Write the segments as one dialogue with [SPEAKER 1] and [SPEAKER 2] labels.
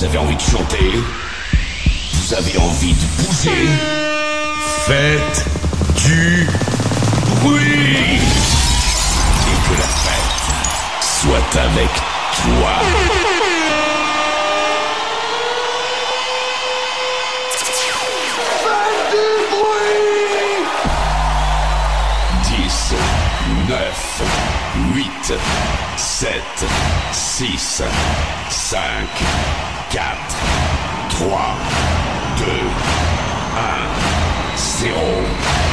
[SPEAKER 1] Vous avez envie de chanter Vous avez envie de bouger Faites du bruit Et que la fête soit avec toi. Dix, neuf, huit, sept, six, cinq,
[SPEAKER 2] 4, 3, 2, 1, 0.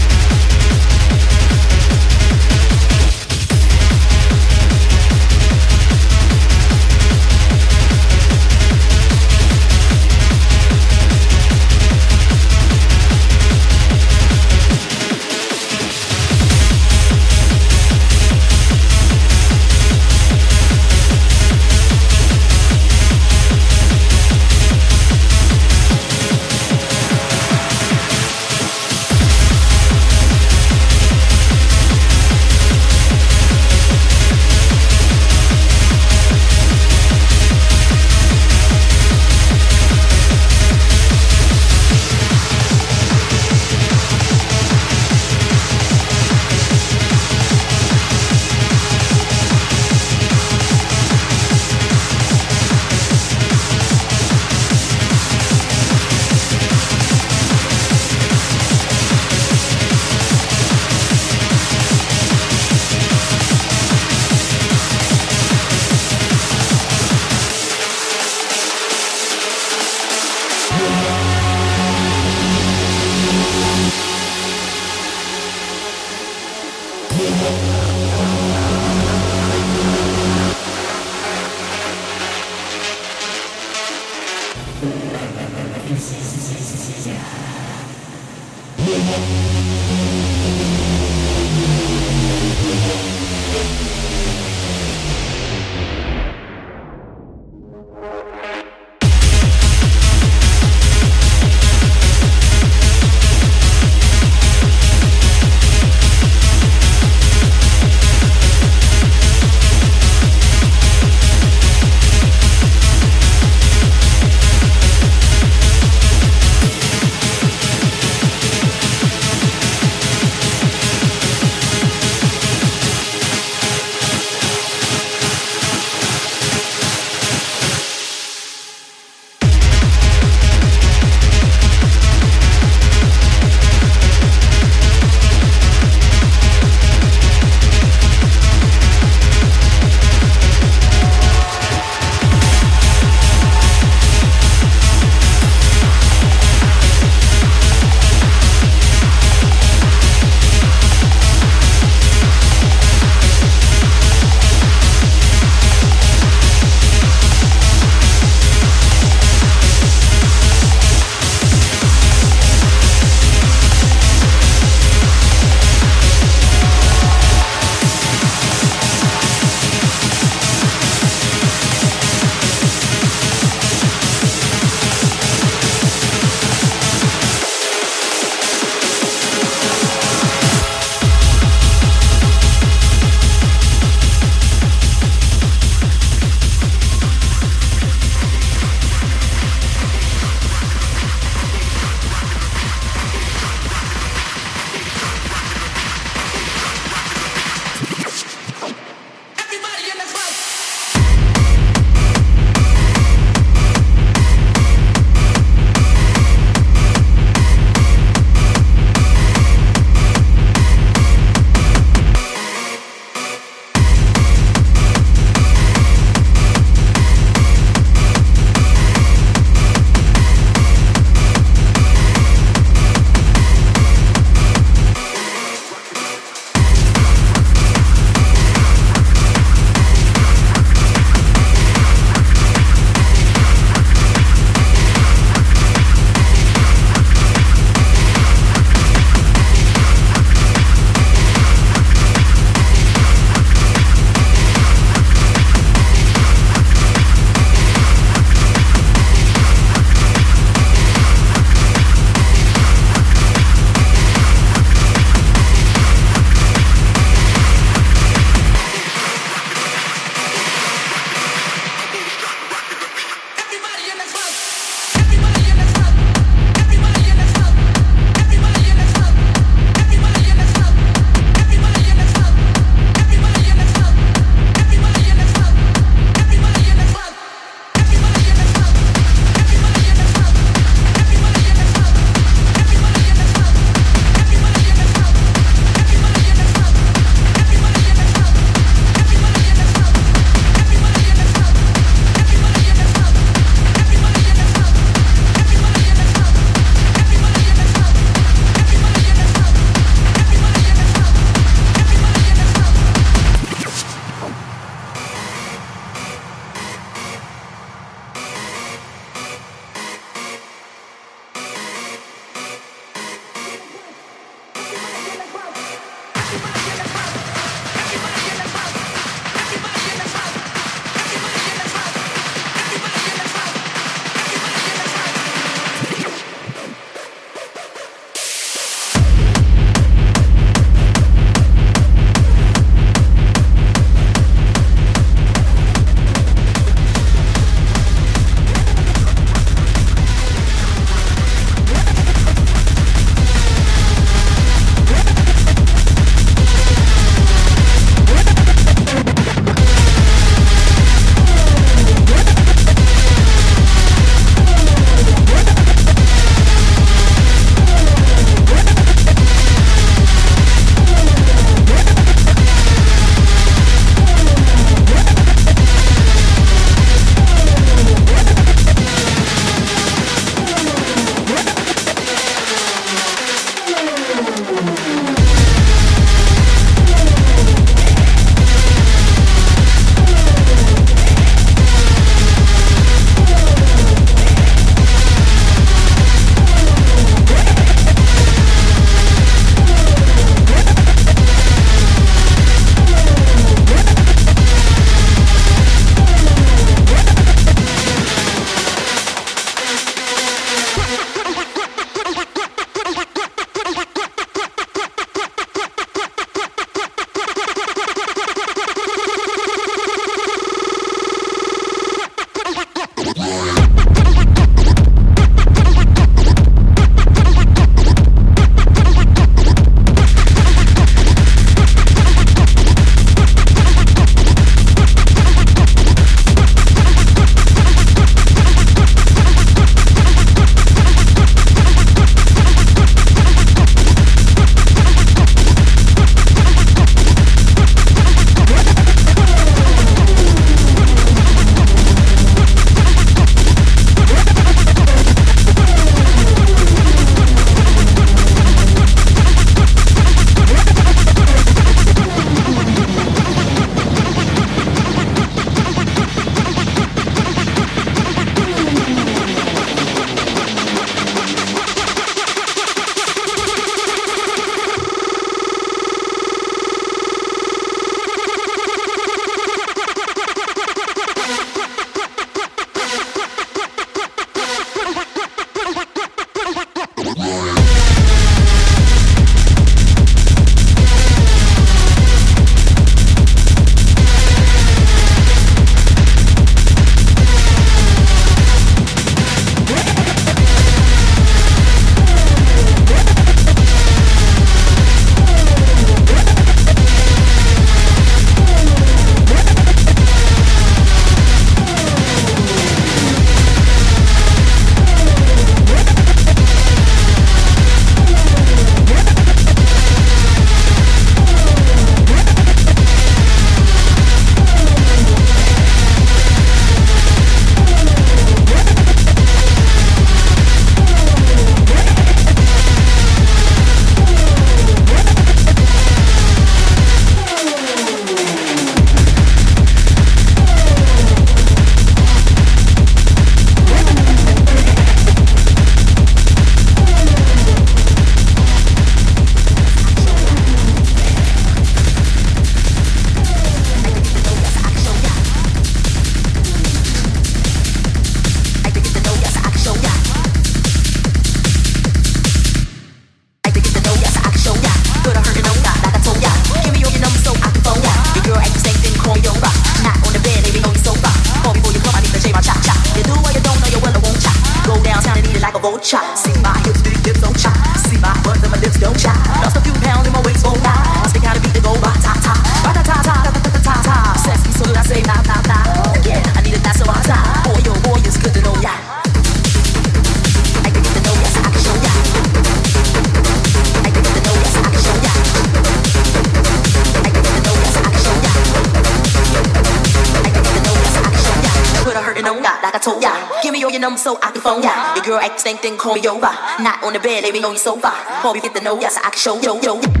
[SPEAKER 2] thing, then call me over. Not on the bed, lay me on your sofa. Call me, get the know, yes, I can show, yo, yo.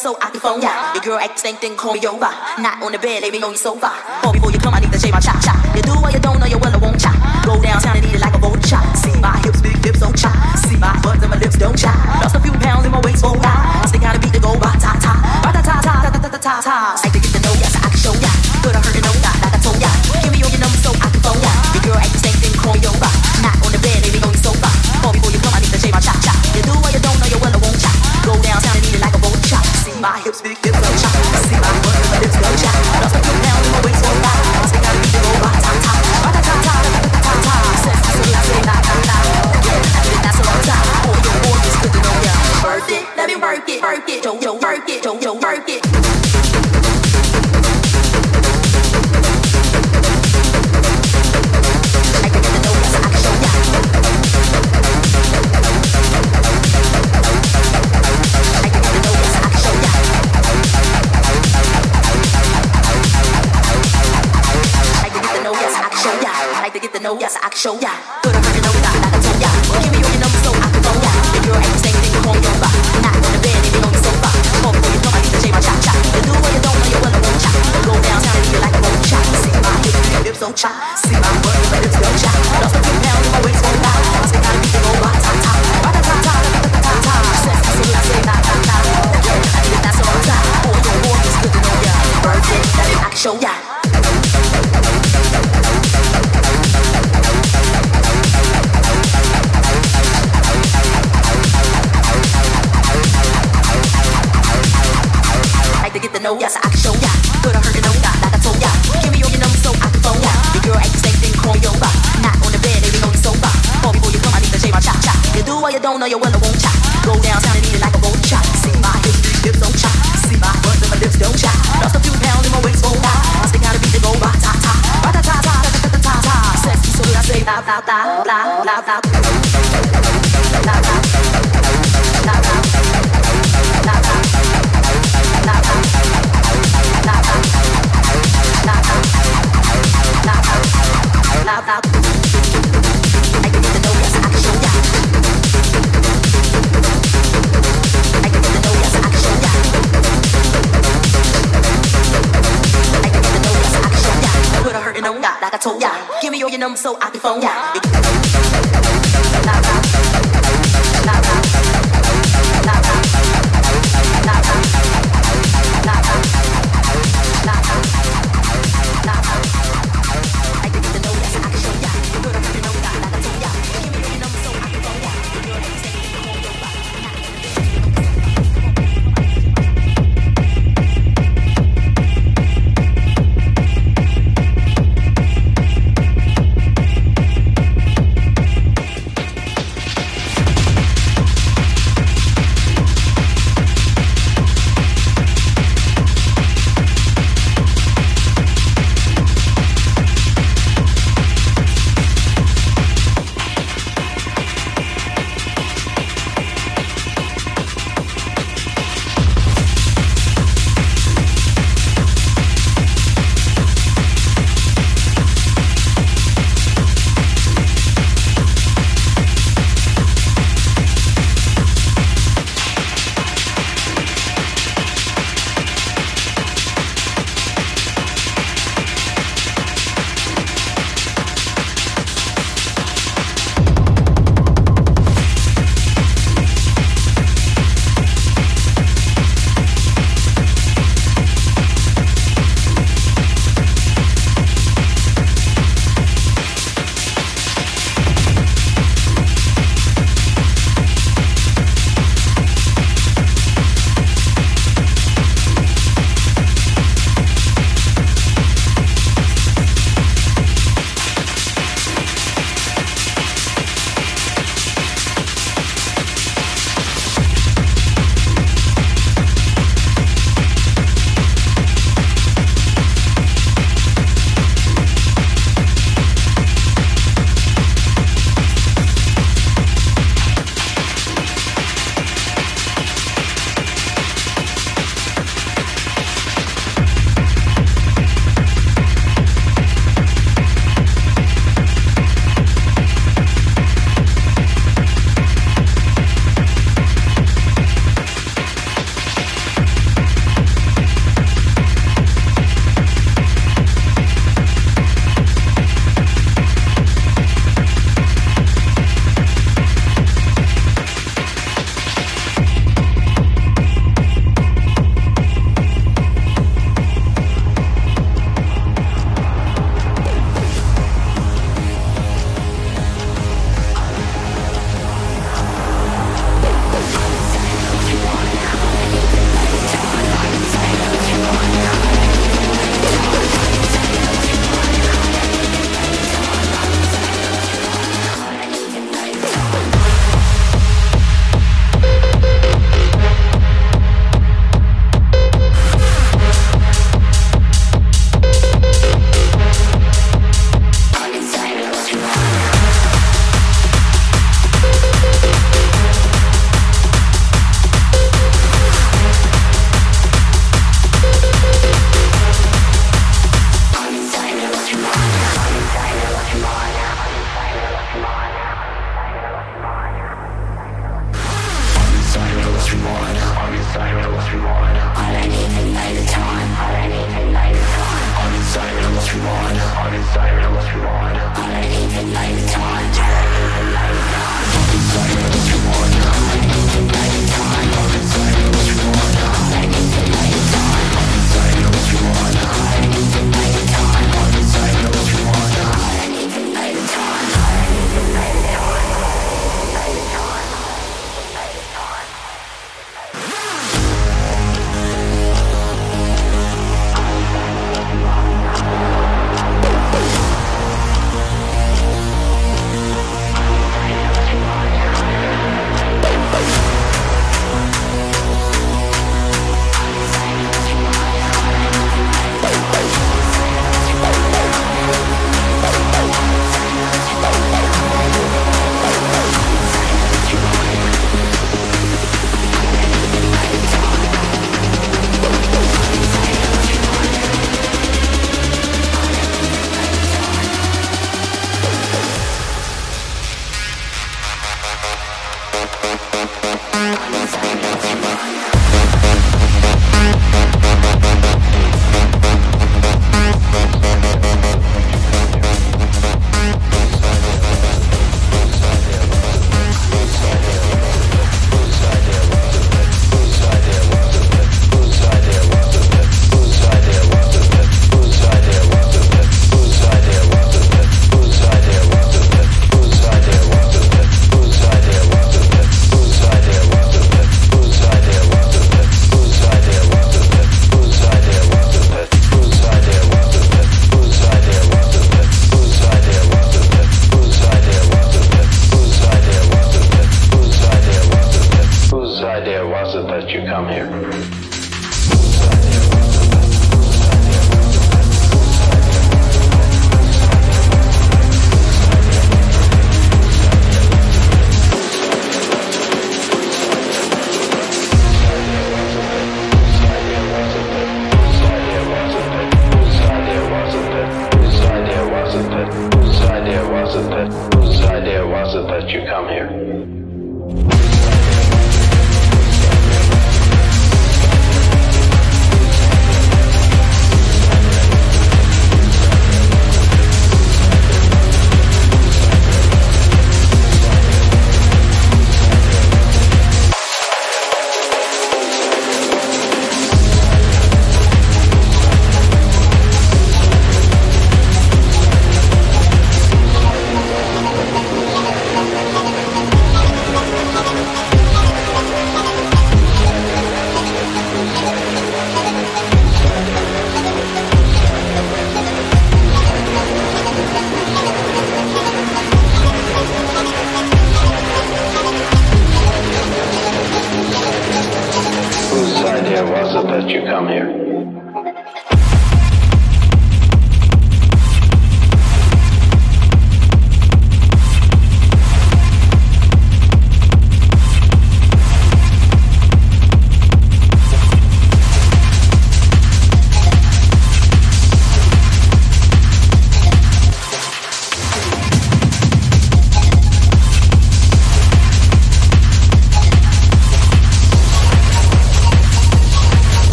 [SPEAKER 2] so I can phone ya. Your girl act same thing, call me over. Not on the bed, lay me on the sofa. Call before you come, I need to shave my cha cha. You do what you don't know, you will, I won't cha. Go downtown and eat it like a vulture. See my hips, big hips, don't cha. See my butt and my lips, don't cha. 哒哒哒哒。you know I'm so out
[SPEAKER 3] the
[SPEAKER 4] phone. Yeah.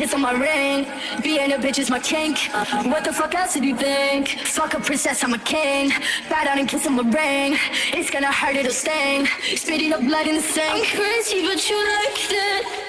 [SPEAKER 4] kiss on my ring. Being a bitch is my kink. What the fuck else did you think? Fuck a princess, I'm a king. Bow out and kiss on my ring. It's gonna hurt, it'll sting. Spitting up blood in the sink. I'm crazy, but you like
[SPEAKER 5] that.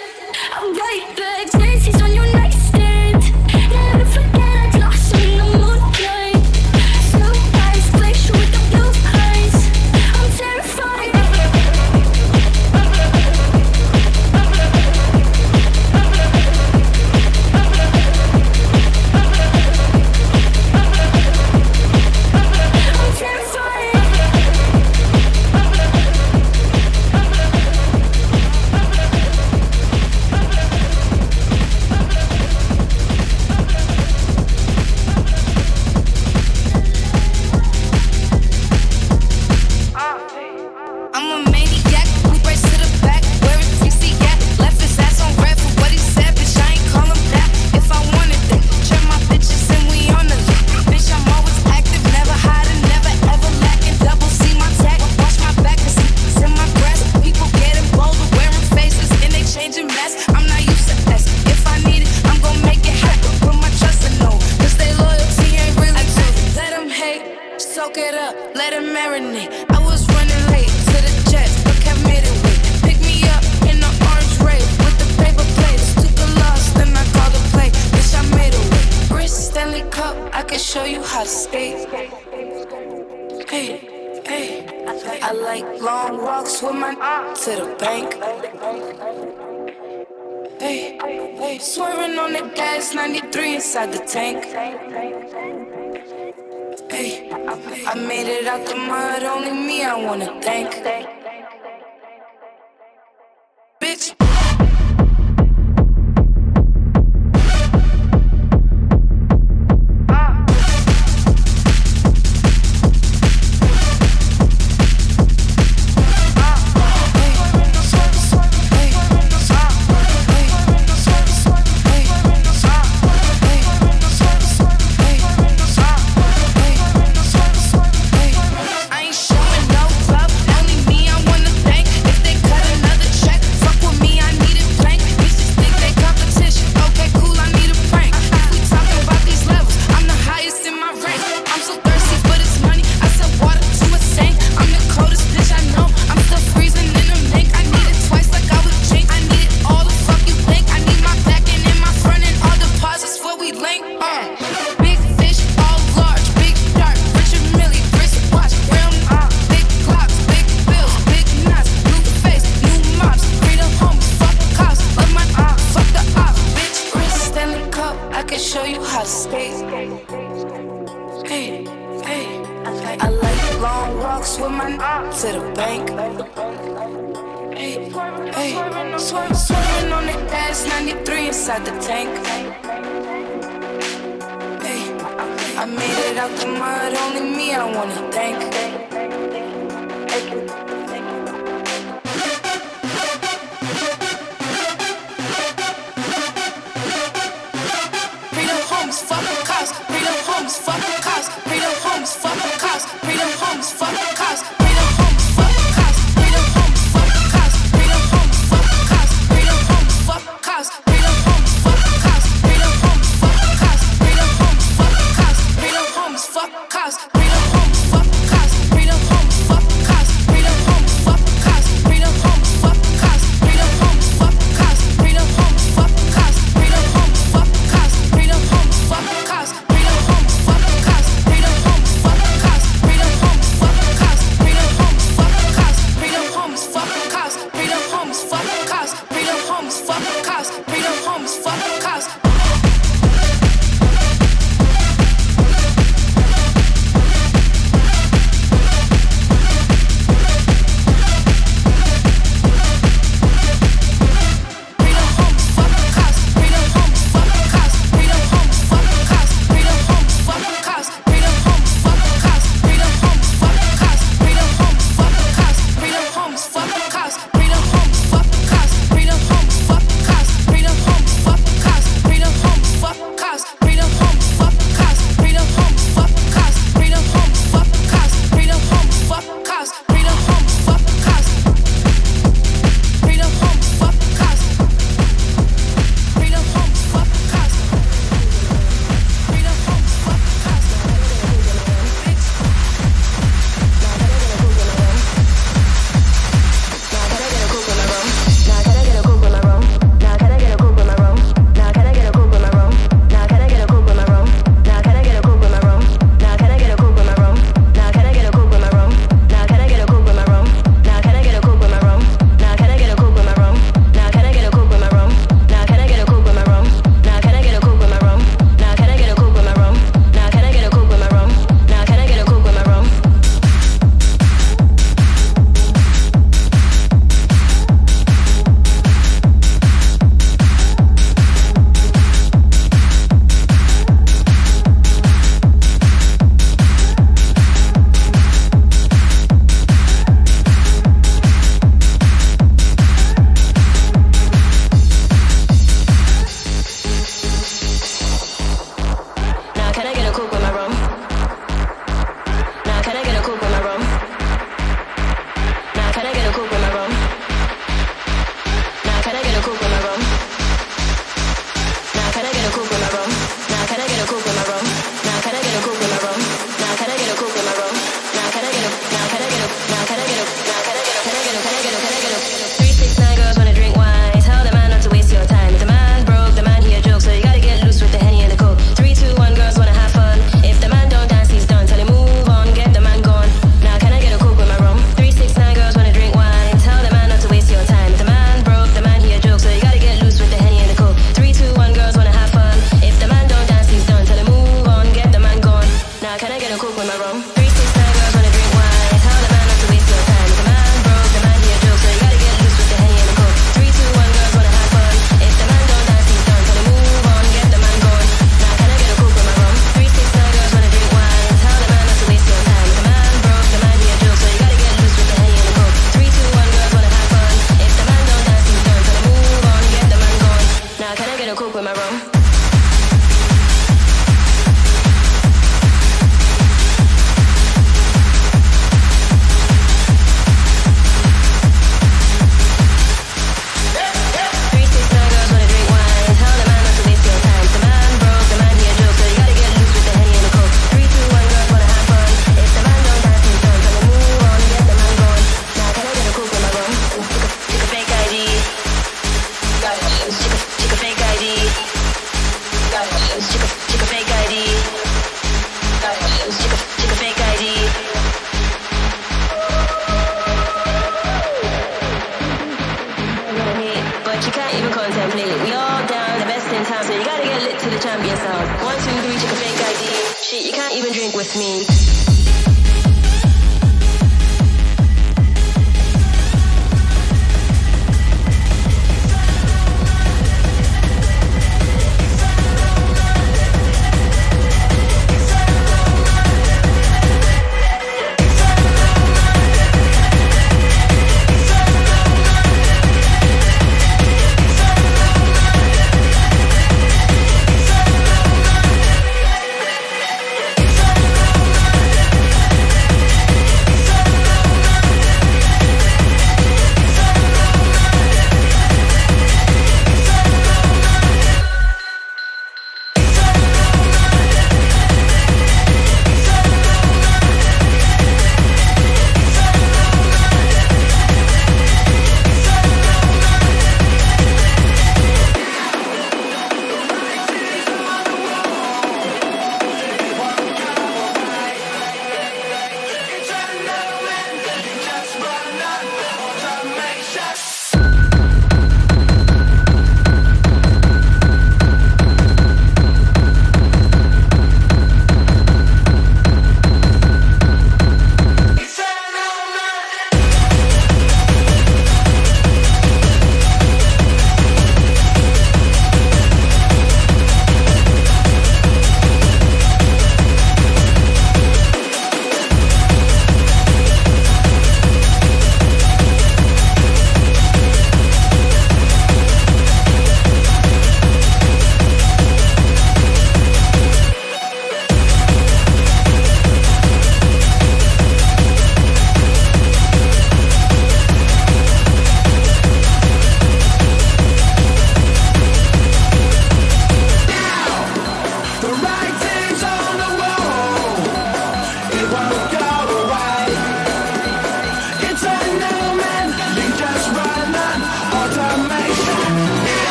[SPEAKER 6] She can't even contemplate it. We all down, the best in town, so you gotta get lit to the champion sound. One, two, three, check a fake ID. Shit, you can't even drink with me.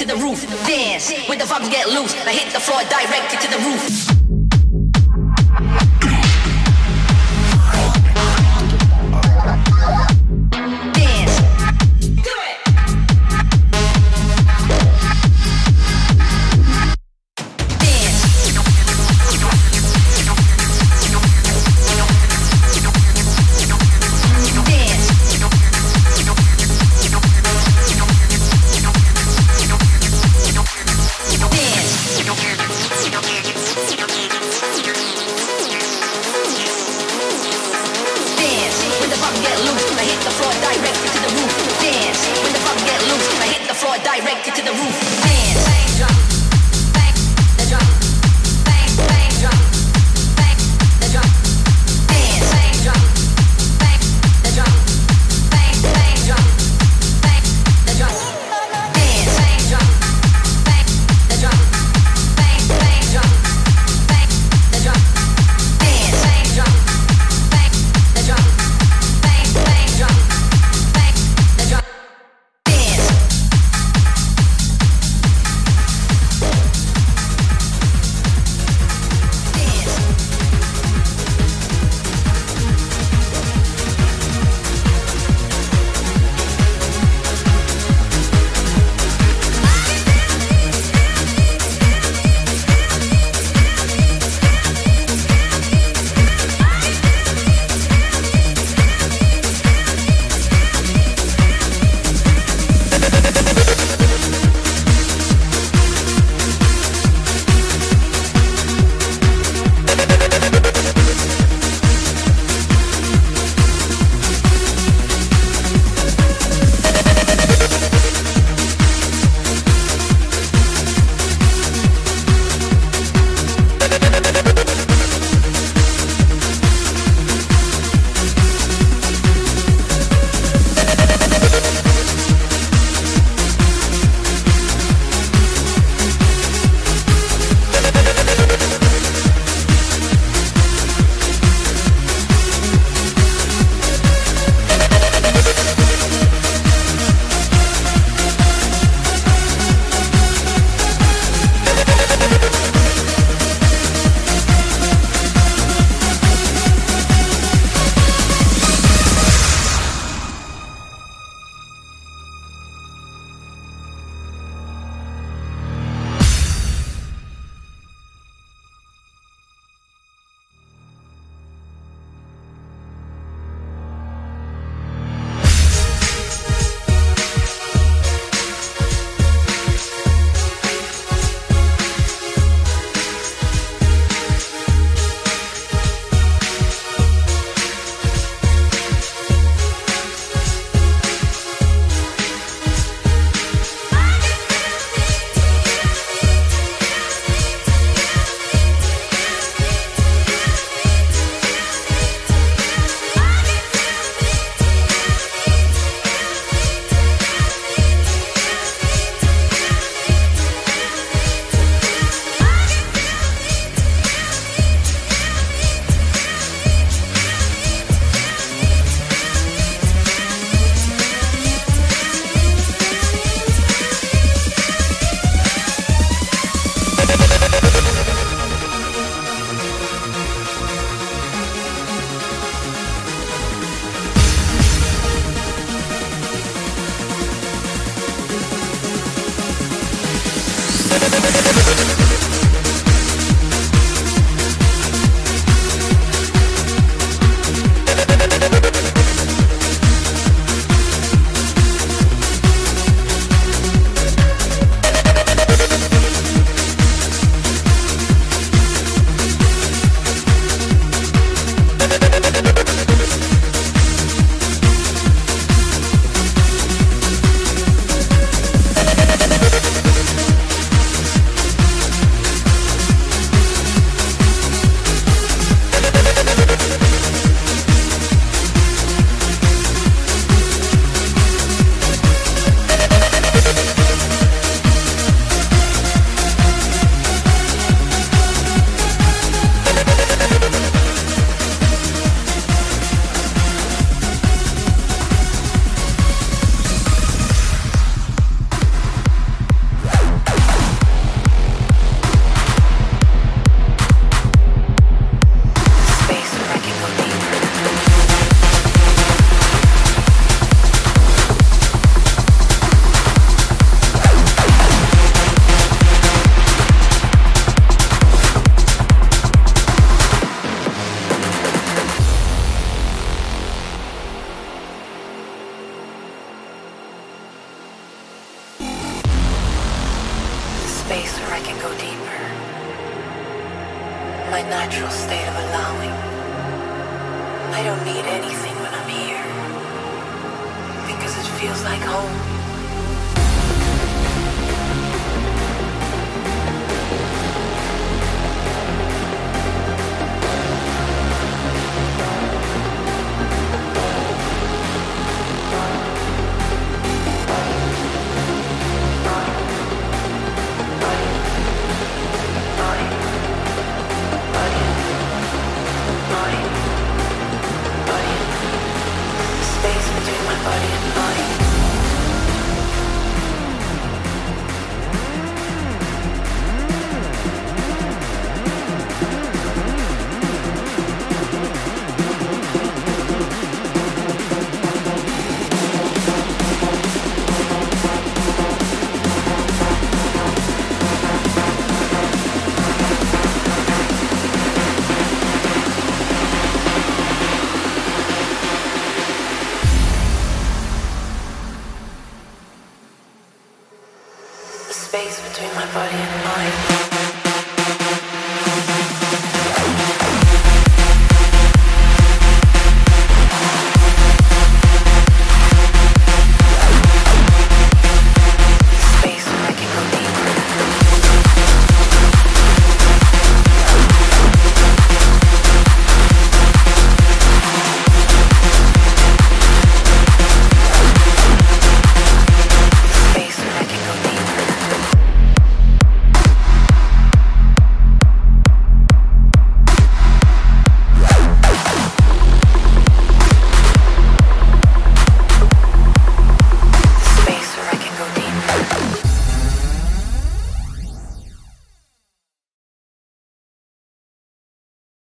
[SPEAKER 7] to the roof. Dance when the vibes get loose. I hit the floor directly to the roof.